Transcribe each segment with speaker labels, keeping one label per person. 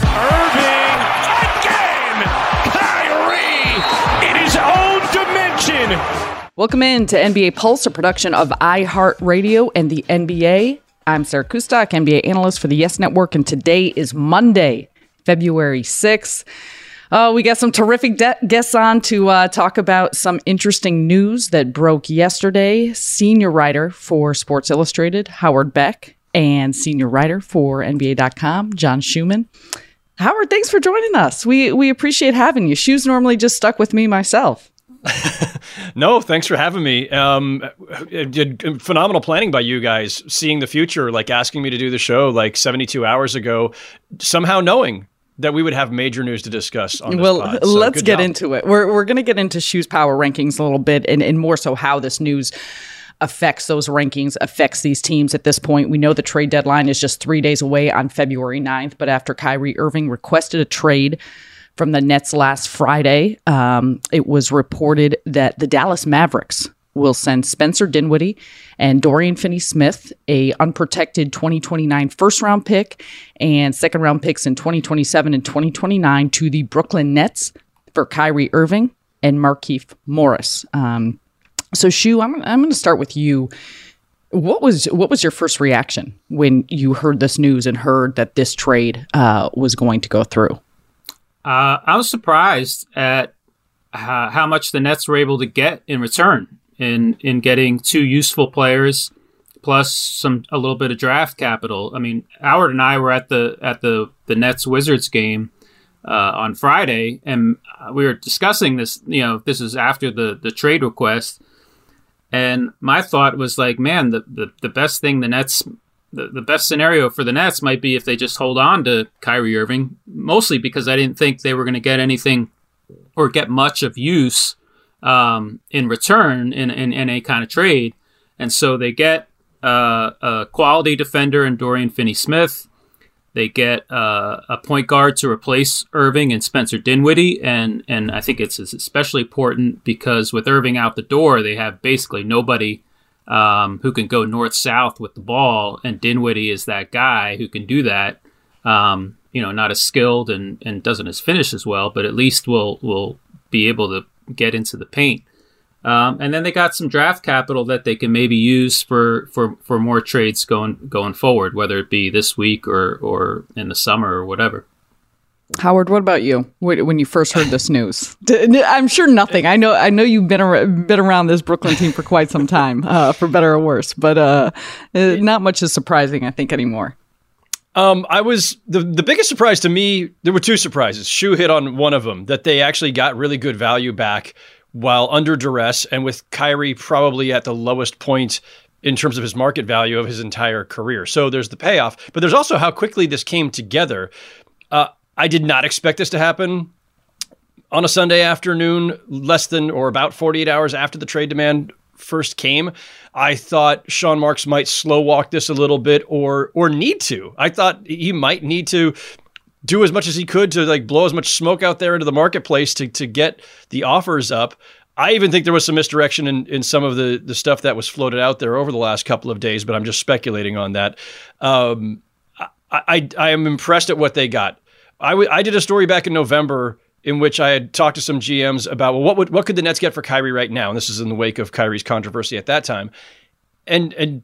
Speaker 1: Irving again! Kyrie in his own dimension!
Speaker 2: Welcome in to NBA Pulse, a production of iHeartRadio and the NBA. I'm Sarah Kustok, NBA analyst for the Yes Network, and today is Monday, February 6th. Uh, we got some terrific de- guests on to uh, talk about some interesting news that broke yesterday. Senior writer for Sports Illustrated, Howard Beck, and senior writer for NBA.com, John Schuhmann. Howard, thanks for joining us. We we appreciate having you. Shu's normally just stuck with me myself.
Speaker 3: no, thanks for having me. Um, did phenomenal planning by you guys, seeing the future, like asking me to do the show like 72 hours ago, somehow knowing that we would have major news to discuss on
Speaker 2: well
Speaker 3: pod, so
Speaker 2: let's get
Speaker 3: job.
Speaker 2: into it we're, we're going to get into Shu's power rankings a little bit and, and more so how this news affects those rankings affects these teams at this point we know the trade deadline is just three days away on february 9th but after kyrie irving requested a trade from the nets last friday um, it was reported that the dallas mavericks will send Spencer Dinwiddie and Dorian Finney-Smith a unprotected 2029 first round pick and second round picks in 2027 and 2029 to the Brooklyn Nets for Kyrie Irving and Markieff Morris. Um, so, Shu, I'm, I'm going to start with you. What was what was your first reaction when you heard this news and heard that this trade uh, was going to go through?
Speaker 4: Uh, I was surprised at how much the Nets were able to get in return in in getting two useful players plus some a little bit of draft capital. I mean, Howard and I were at the at the the Nets Wizards game uh, on Friday, and we were discussing this. You know, this is after the the trade request, and my thought was like, man, the the, the best thing the Nets. The, the best scenario for the Nets might be if they just hold on to Kyrie Irving, mostly because I didn't think they were going to get anything or get much of use um, in return in, in, in a kind of trade. And so they get uh, a quality defender in Dorian Finney Smith. They get uh, a point guard to replace Irving and Spencer Dinwiddie. And, and I think it's especially important because with Irving out the door, they have basically nobody um, who can go north south with the ball. And Dinwiddie is that guy who can do that. Um, you know, not as skilled and, and doesn't as finish as well, but at least will will be able to get into the paint. Um, and then they got some draft capital that they can maybe use for, for, for more trades going going forward, whether it be this week or or in the summer or whatever.
Speaker 2: Howard, what about you? When you first heard this news, I'm sure nothing. I know, I know you've been ar- been around this Brooklyn team for quite some time, uh, for better or worse. But uh, not much is surprising, I think, anymore.
Speaker 3: Um, I was the the biggest surprise to me. There were two surprises. Shu hit on one of them that they actually got really good value back while under duress and with Kyrie probably at the lowest point in terms of his market value of his entire career. So there's the payoff, but there's also how quickly this came together. Uh, I did not expect this to happen on a Sunday afternoon, less than or about 48 hours after the trade demand first came. I thought Sean Marks might slow walk this a little bit or or need to. I thought he might need to do as much as he could to like blow as much smoke out there into the marketplace to to get the offers up. I even think there was some misdirection in, in some of the, the stuff that was floated out there over the last couple of days, but I'm just speculating on that. Um, I, I, I am impressed at what they got. I, w- I did a story back in November in which I had talked to some GMs about well, what would what could the Nets get for Kyrie right now? And this is in the wake of Kyrie's controversy at that time. And and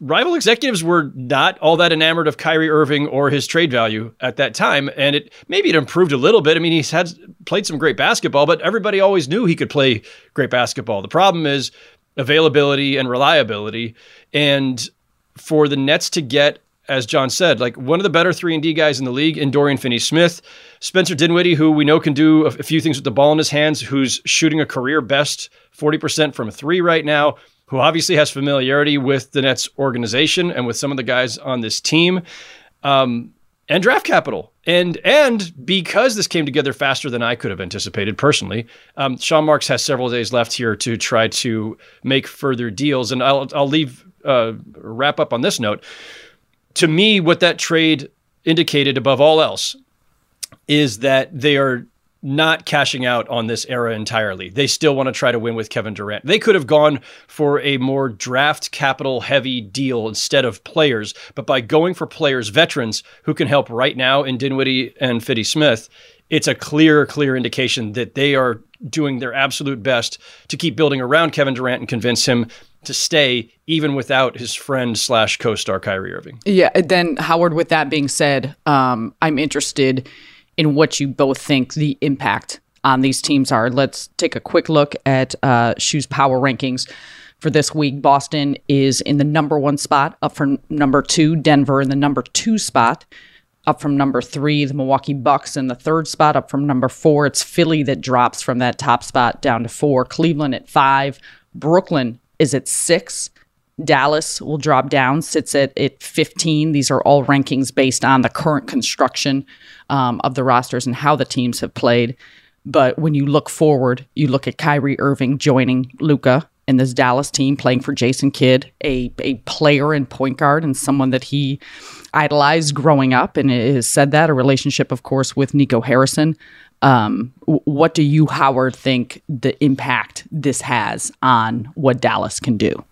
Speaker 3: rival executives were not all that enamored of Kyrie Irving or his trade value at that time. And it maybe it improved a little bit. I mean, he's had played some great basketball, but everybody always knew he could play great basketball. The problem is availability and reliability. And for the Nets to get as John said, like one of the better three and D guys in the league in Dorian Finney-Smith, Spencer Dinwiddie, who we know can do a, few things with the ball in his hands, who's shooting a career best 40% from three right now, who obviously has familiarity with the Nets organization and with some of the guys on this team, um, and draft capital. And and because this came together faster than I could have anticipated personally, um, Sean Marks has several days left here to try to make further deals. And I'll I'll leave uh, wrap up on this note to me, what that trade indicated above all else is that they are not cashing out on this era entirely. They still want to try to win with Kevin Durant. They could have gone for a more draft capital heavy deal instead of players, but by going for players, veterans who can help right now in Dinwiddie and Finney Smith, it's a clear, clear indication that they are doing their absolute best to keep building around Kevin Durant and convince him to stay even without his friend slash co-star Kyrie Irving.
Speaker 2: Yeah. Then Howard, with that being said, um, I'm interested in what you both think the impact on these teams are. Let's take a quick look at uh, Shu's Power rankings for this week. Boston is in the number one spot, up from number two. Denver in the number two spot, up from number three. The Milwaukee Bucks in the third spot, up from number four. It's Philly that drops from that top spot down to four. Cleveland at five. Brooklyn is at six. Dallas will drop down, sits at, at 15. These are all rankings based on the current construction um, of the rosters and how the teams have played. But when you look forward, you look at Kyrie Irving joining Luka in this Dallas team, playing for Jason Kidd, a, a player and point guard and someone that he idolized growing up and has said that, a relationship, of course, with Nico Harrison. Um, what do you, Howard, think the impact this has on what Dallas can do?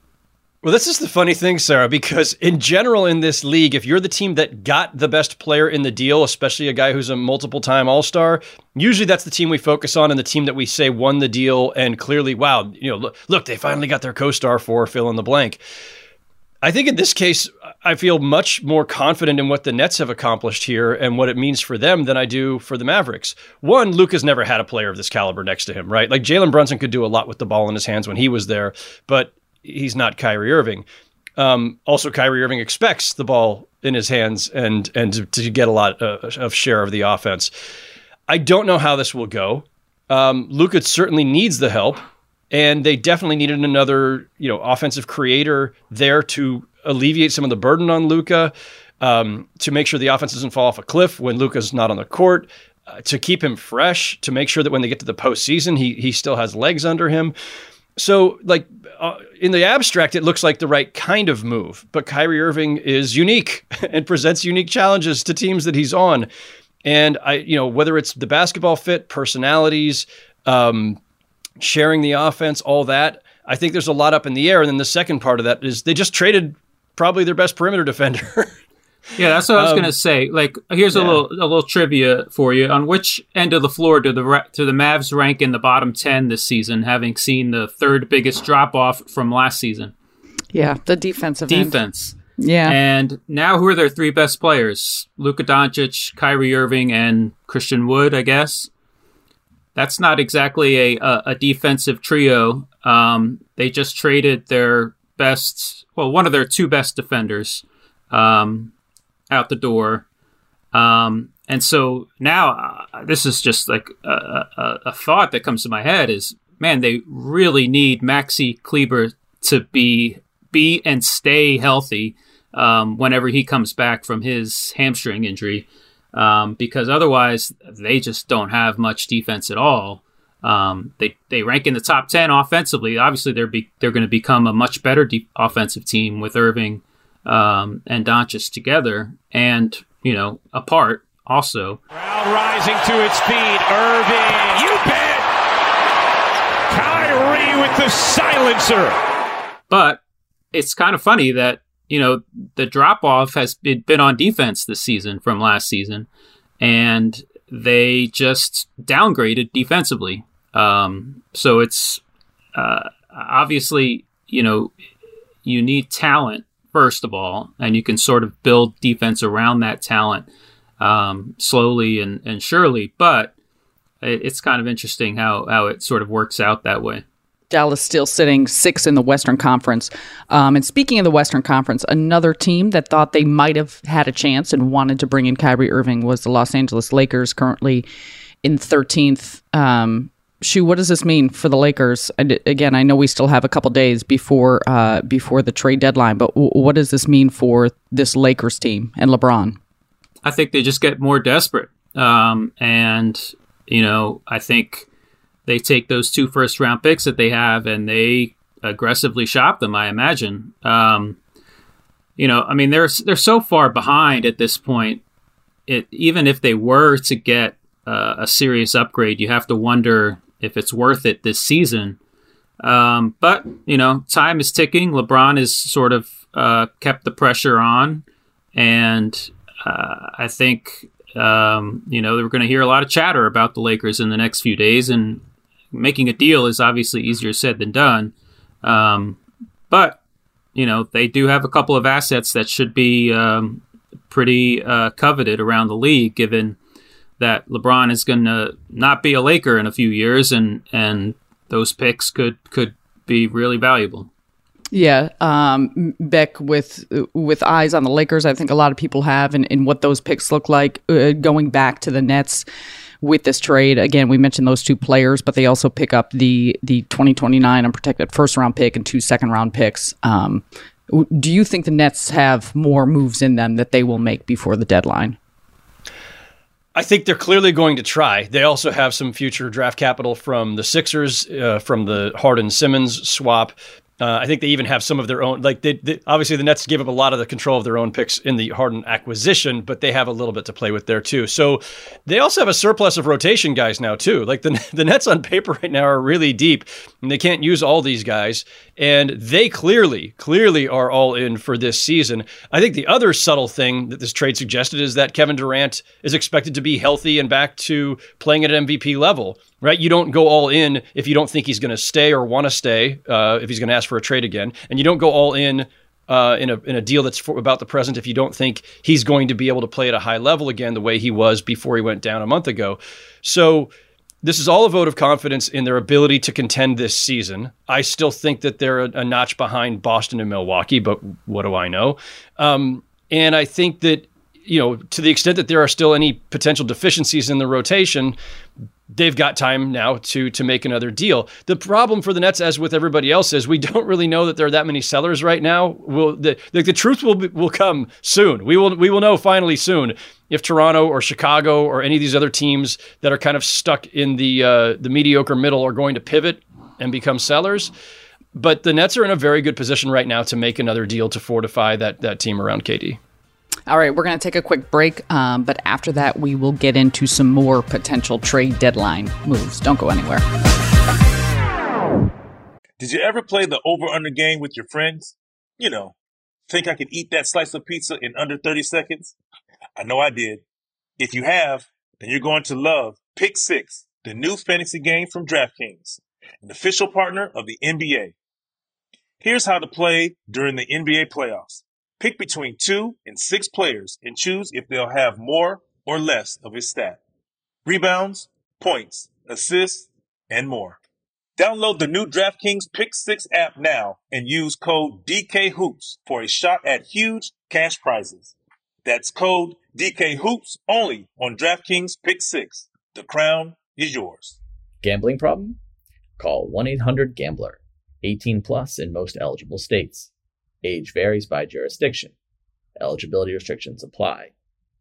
Speaker 3: Well, this is the funny thing, Sarah, because in general in this league, if you're the team that got the best player in the deal, especially a guy who's a multiple time All Star, usually that's the team we focus on and the team that we say won the deal and clearly, wow, you know, look, look they finally got their co star for fill in the blank. I think in this case, I feel much more confident in what the Nets have accomplished here and what it means for them than I do for the Mavericks. One, Luka's never had a player of this caliber next to him, right? Like Jalen Brunson could do a lot with the ball in his hands when he was there, but he's not Kyrie Irving. Um, also, Kyrie Irving expects the ball in his hands and and to, get a lot uh, of share of the offense. I don't know how this will go. Um, Luka certainly needs the help and they definitely needed another, you know, offensive creator there to alleviate some of the burden on Luka, um, to make sure the offense doesn't fall off a cliff when Luka's not on the court, uh, to keep him fresh, to make sure that when they get to the postseason, he he still has legs under him. So, like uh, in the abstract, it looks like the right kind of move, but Kyrie Irving is unique and presents unique challenges to teams that he's on. And I, you know, whether it's the basketball fit, personalities, um, sharing the offense, all that. I think there's a lot up in the air. And then the second part of that is they just traded probably their best perimeter defender.
Speaker 4: Yeah, that's what I was um, gonna say. Like, here's yeah. a little a little trivia for you. On which end of the floor do the do the Mavs rank in the bottom ten this season, having seen the third biggest drop off from last season?
Speaker 2: Yeah, the defensive
Speaker 4: defense.
Speaker 2: End. Yeah,
Speaker 4: and now who are their three best players? Luka Doncic, Kyrie Irving, and Christian Wood, I guess that's not exactly a, a, a defensive trio. Um, they just traded their best, well, one of their two best defenders, um, out the door. Um, and so now uh, this is just like a, a, a, thought that comes to my head is, man, they really need Maxi Kleber to be be and stay healthy um, whenever he comes back from his hamstring injury, um, because otherwise they just don't have much defense at all. Um, they they rank in the top ten offensively. Obviously, they're be, they're going to become a much better offensive team with Irving um, and Doncic together, and you know apart also.
Speaker 1: Crowd rising to its feet. Irving, you bet. Kyrie with the silencer.
Speaker 4: But it's kind of funny that you know the drop off has been, been on defense this season from last season, and they just downgraded defensively. Um, so it's uh, obviously you know you need talent first of all, and you can sort of build defense around that talent um, slowly and, and surely. But it, it's kind of interesting how, how it sort of works out that way.
Speaker 2: Dallas still sitting six in the Western Conference. Um, and speaking of the Western Conference, another team that thought they might have had a chance and wanted to bring in Kyrie Irving was the Los Angeles Lakers, currently in 13th. Um, Shu, what does this mean for the Lakers? And again, I know we still have a couple days before uh, before the trade deadline, but w- what does this mean for this Lakers team and LeBron?
Speaker 4: I think they just get more desperate. Um, and, you know, I think they take those two first round picks that they have and they aggressively shop them, I imagine. Um, you know, I mean, they're, they're so far behind at this point. It, even if they were to get uh, a serious upgrade, you have to wonder if it's worth it this season. Um, but, you know, time is ticking. LeBron has sort of uh, kept the pressure on. And uh, I think um, you know we're going to hear a lot of chatter about the Lakers in the next few days, and making a deal is obviously easier said than done. Um, but you know they do have a couple of assets that should be um, pretty uh, coveted around the league, given that LeBron is going to not be a Laker in a few years, and and those picks could could be really valuable.
Speaker 2: Yeah, um, Beck with with eyes on the Lakers. I think a lot of people have, and, and what those picks look like uh, going back to the Nets with this trade. Again, we mentioned those two players, but they also pick up the the twenty twenty nine unprotected first round pick and two second round picks. Um, do you think the Nets have more moves in them that they will make before the deadline?
Speaker 3: I think they're clearly going to try. They also have some future draft capital from the Sixers, uh, from the Harden Simmons swap. Uh, I think they even have some of their own. Like, they, they, obviously, the Nets gave up a lot of the control of their own picks in the Harden acquisition, but they have a little bit to play with there too. So they also have a surplus of rotation guys now too. Like the the Nets on paper right now are really deep, and they can't use all these guys. And they clearly, clearly are all in for this season. I think the other subtle thing that this trade suggested is that Kevin Durant is expected to be healthy and back to playing at an MVP level right? You don't go all in if you don't think he's going to stay or want to stay, uh, if he's going to ask for a trade again, and you don't go all in. Uh, in a in a deal that's for, about the present, if you don't think he's going to be able to play at a high level again the way he was before he went down a month ago, so this is all a vote of confidence in their ability to contend this season. I still think that they're a, a notch behind Boston and Milwaukee, but what do I know? Um, and I think that you know, to the extent that there are still any potential deficiencies in the rotation, they've got time now to to make another deal. The problem for the Nets, as with everybody else, is we don't really know that there are that many sellers right now. Will the the, the truth will be, will come soon. We will we will know finally soon if Toronto or Chicago or any of these other teams that are kind of stuck in the uh, the mediocre middle are going to pivot and become sellers. But the Nets are in a very good position right now to make another deal to fortify that that team around KD.
Speaker 2: All right, we're going to take a quick break, um, but after that, we will get into some more potential trade deadline moves. Don't go anywhere.
Speaker 5: Did you ever play the over under game with your friends? You know, think I could eat that slice of pizza in under 30 seconds? I know I did. If you have, then you're going to love Pick Six, the new fantasy game from DraftKings, an official partner of the NBA. Here's how to play during the NBA playoffs. Pick between two and six players and choose if they'll have more or less of his stat. Rebounds, points, assists, and more. Download the new DraftKings Pick 6 app now and use code DKHOOPS for a shot at huge cash prizes. That's code DK Hoops only on DraftKings Pick 6. The crown is yours.
Speaker 6: Gambling problem? Call 1 800 Gambler. 18 plus in most eligible states. Age varies by jurisdiction. Eligibility restrictions apply.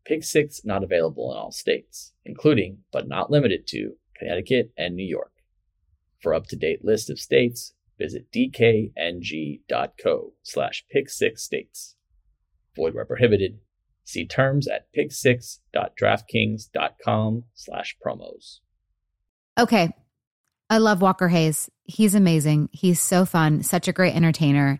Speaker 6: Pick 6 not available in all states, including, but not limited to, Connecticut and New York. For up-to-date list of states, visit dkng.co slash pick6states. Void where prohibited. See terms at pick6.draftkings.com slash promos.
Speaker 7: Okay. I love Walker Hayes. He's amazing. He's so fun, such a great entertainer.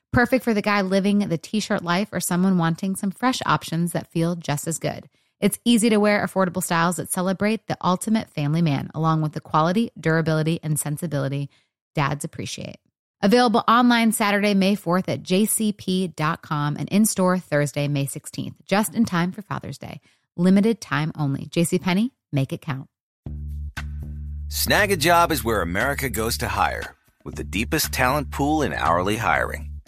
Speaker 7: Perfect for the guy living the t shirt life or someone wanting some fresh options that feel just as good. It's easy to wear, affordable styles that celebrate the ultimate family man, along with the quality, durability, and sensibility dads appreciate. Available online Saturday, May 4th at jcp.com and in store Thursday, May 16th, just in time for Father's Day. Limited time only. JCPenney, make it count.
Speaker 8: Snagajob is where America goes to hire, with the deepest talent pool in hourly hiring.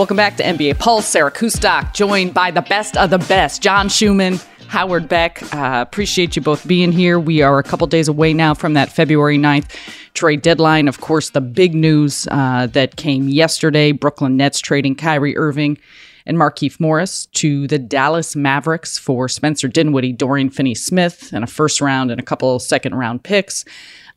Speaker 2: Welcome back to NBA Pulse. Sarah Kustok, joined by the best of the best, John Schuhmann, Howard Beck. Uh, appreciate you both being here. We are a couple days away now from that February 9th trade deadline. Of course, the big news uh, that came yesterday Brooklyn Nets trading Kyrie Irving and Markieff Morris to the Dallas Mavericks for Spencer Dinwiddie, Dorian Finney Smith, and a first round and a couple second round picks.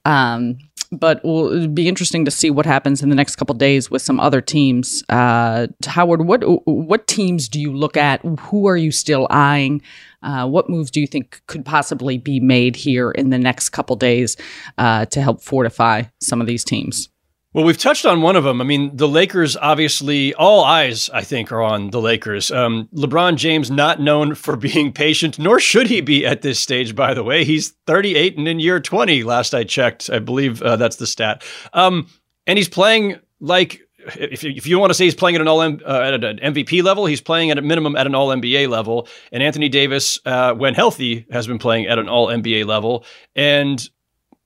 Speaker 2: Um, but it'll be interesting to see what happens in the next couple days with some other teams. Uh, Howard, what what teams do you look at? Who are you still eyeing? Uh, what moves do you think could possibly be made here in the next couple days uh, to help fortify some of these teams?
Speaker 3: Well, we've touched on one of them. I mean, the Lakers obviously, all eyes, I think, are on the Lakers. Um, LeBron James, not known for being patient, nor should he be at this stage, by the way. He's 38 and in year 20, last I checked. I believe uh, that's the stat. Um, and he's playing like if you, if you want to say he's playing at an all uh, at an MVP level, he's playing at a minimum at an All NBA level. And Anthony Davis, uh, when healthy, has been playing at an All NBA level. And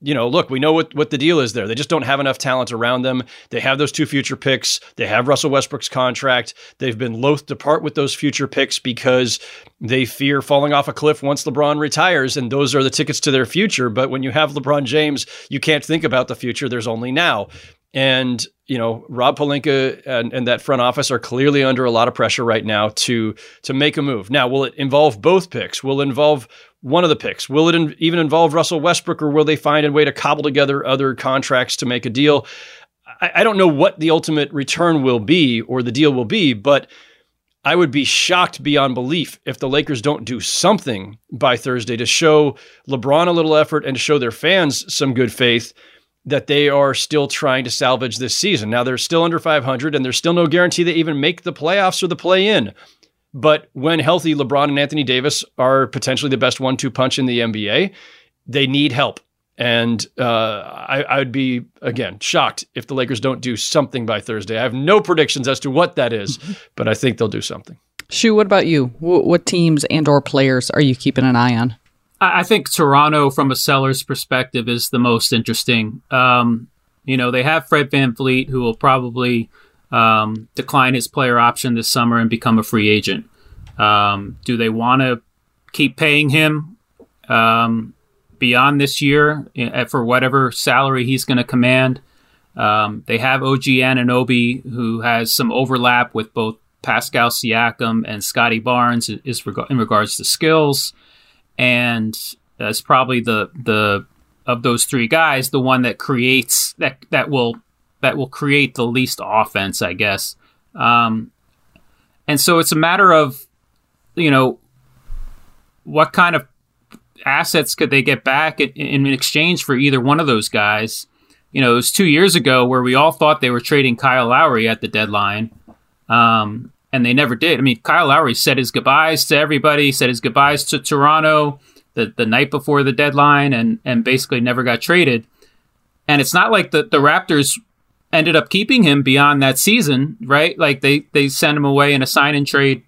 Speaker 3: you know, look, we know what, what the deal is there. They just don't have enough talent around them. They have those two future picks. They have Russell Westbrook's contract. They've been loath to part with those future picks because they fear falling off a cliff once LeBron retires, and those are the tickets to their future. But when you have LeBron James, you can't think about the future. There's only now. And, you know, Rob Pelinka and, and that front office are clearly under a lot of pressure right now to to make a move. Now, will it involve both picks? Will it involve one of the picks? Will it in, even involve Russell Westbrook, or will they find a way to cobble together other contracts to make a deal? I, I don't know what the ultimate return will be or the deal will be, but I would be shocked beyond belief if the Lakers don't do something by Thursday to show LeBron a little effort and to show their fans some good faith that they are still trying to salvage this season. Now they're still under 500 and there's still no guarantee they even make the playoffs or the play in. But when healthy, LeBron and Anthony Davis are potentially the best one two punch in the NBA. They need help. And uh, I, I, would be, again, shocked if the Lakers don't do something by Thursday. I have no predictions as to what that is, but I think they'll do something.
Speaker 2: Shu, what about you? What teams and or players are you keeping an eye on?
Speaker 4: I think Toronto, from a seller's perspective, is the most interesting. Um, You know, they have Fred VanVleet, who will probably um, decline his player option this summer and become a free agent. Um, do they want to keep paying him um, beyond this year eh, for whatever salary he's going to command? Um, they have OG Anunoby, who has some overlap with both Pascal Siakam and Scottie Barnes is in regards to skills, and that's probably the the of those three guys the one that creates that that will that will create the least offense, I guess. Um, and so it's a matter of you know what kind of assets could they get back in, in exchange for either one of those guys. You know, it was two years ago where we all thought they were trading Kyle Lowry at the deadline. Um, and they never did. I mean, Kyle Lowry said his goodbyes to everybody, said his goodbyes to Toronto the, the night before the deadline, and, and basically never got traded. And it's not like the, the Raptors ended up keeping him beyond that season, right? Like they, they sent him away in a sign and trade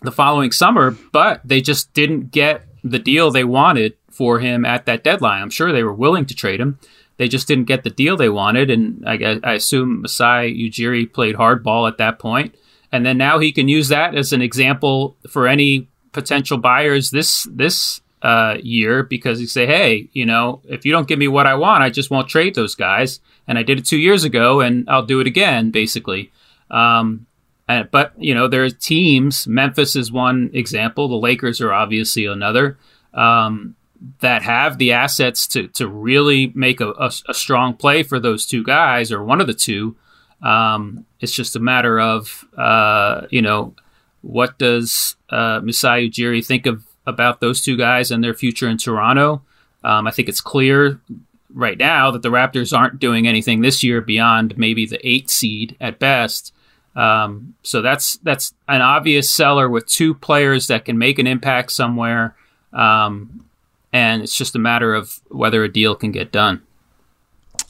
Speaker 4: the following summer, but they just didn't get the deal they wanted for him at that deadline. I'm sure they were willing to trade him. They just didn't get the deal they wanted. And I, I assume Masai Ujiri played hardball at that point and then now he can use that as an example for any potential buyers this this uh, year because he say, hey, you know, if you don't give me what I want, I just won't trade those guys. And I did it two years ago, and I'll do it again, basically. Um, and, but you know, there are teams. Memphis is one example. The Lakers are obviously another. Um, that have the assets to to really make a, a, a strong play for those two guys or one of the two um, it's just a matter of, uh, you know, what does uh, Masai Ujiri think of about those two guys and their future in Toronto? Um, I think it's clear right now that the Raptors aren't doing anything this year beyond maybe the eight seed at best. Um, so that's that's an obvious seller with two players that can make an impact somewhere, um, and it's just a matter of whether a deal can get done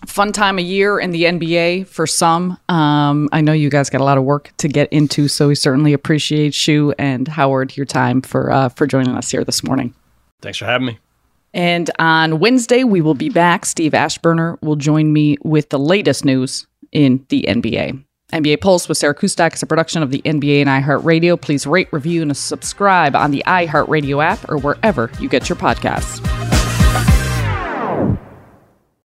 Speaker 2: fun time of year in the NBA for some. Um, I know you guys got a lot of work to get into, so we certainly appreciate Shu and Howard your time for uh, for joining us here this morning.
Speaker 3: Thanks for having me.
Speaker 2: And on Wednesday, we will be back. Steve Aschburner will join me with the latest news in the NBA. NBA Pulse with Sarah Kustok is a production of the NBA and iHeartRadio. Please rate, review, and subscribe on the iHeartRadio app or wherever you get your podcasts.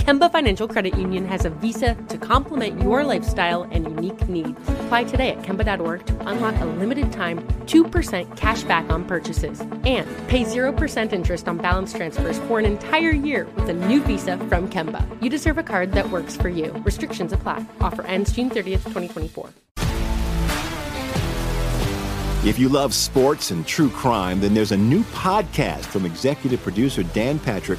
Speaker 9: Kemba Financial Credit Union has a visa to complement your lifestyle and unique needs. Apply today at Kemba.org to unlock a limited time 2% cash back on purchases and pay 0% interest on balance transfers for an entire year with a new visa from Kemba. You deserve a card that works for you. Restrictions apply. Offer ends June 30th, 2024.
Speaker 10: If you love sports and true crime, then there's a new podcast from executive producer Dan Patrick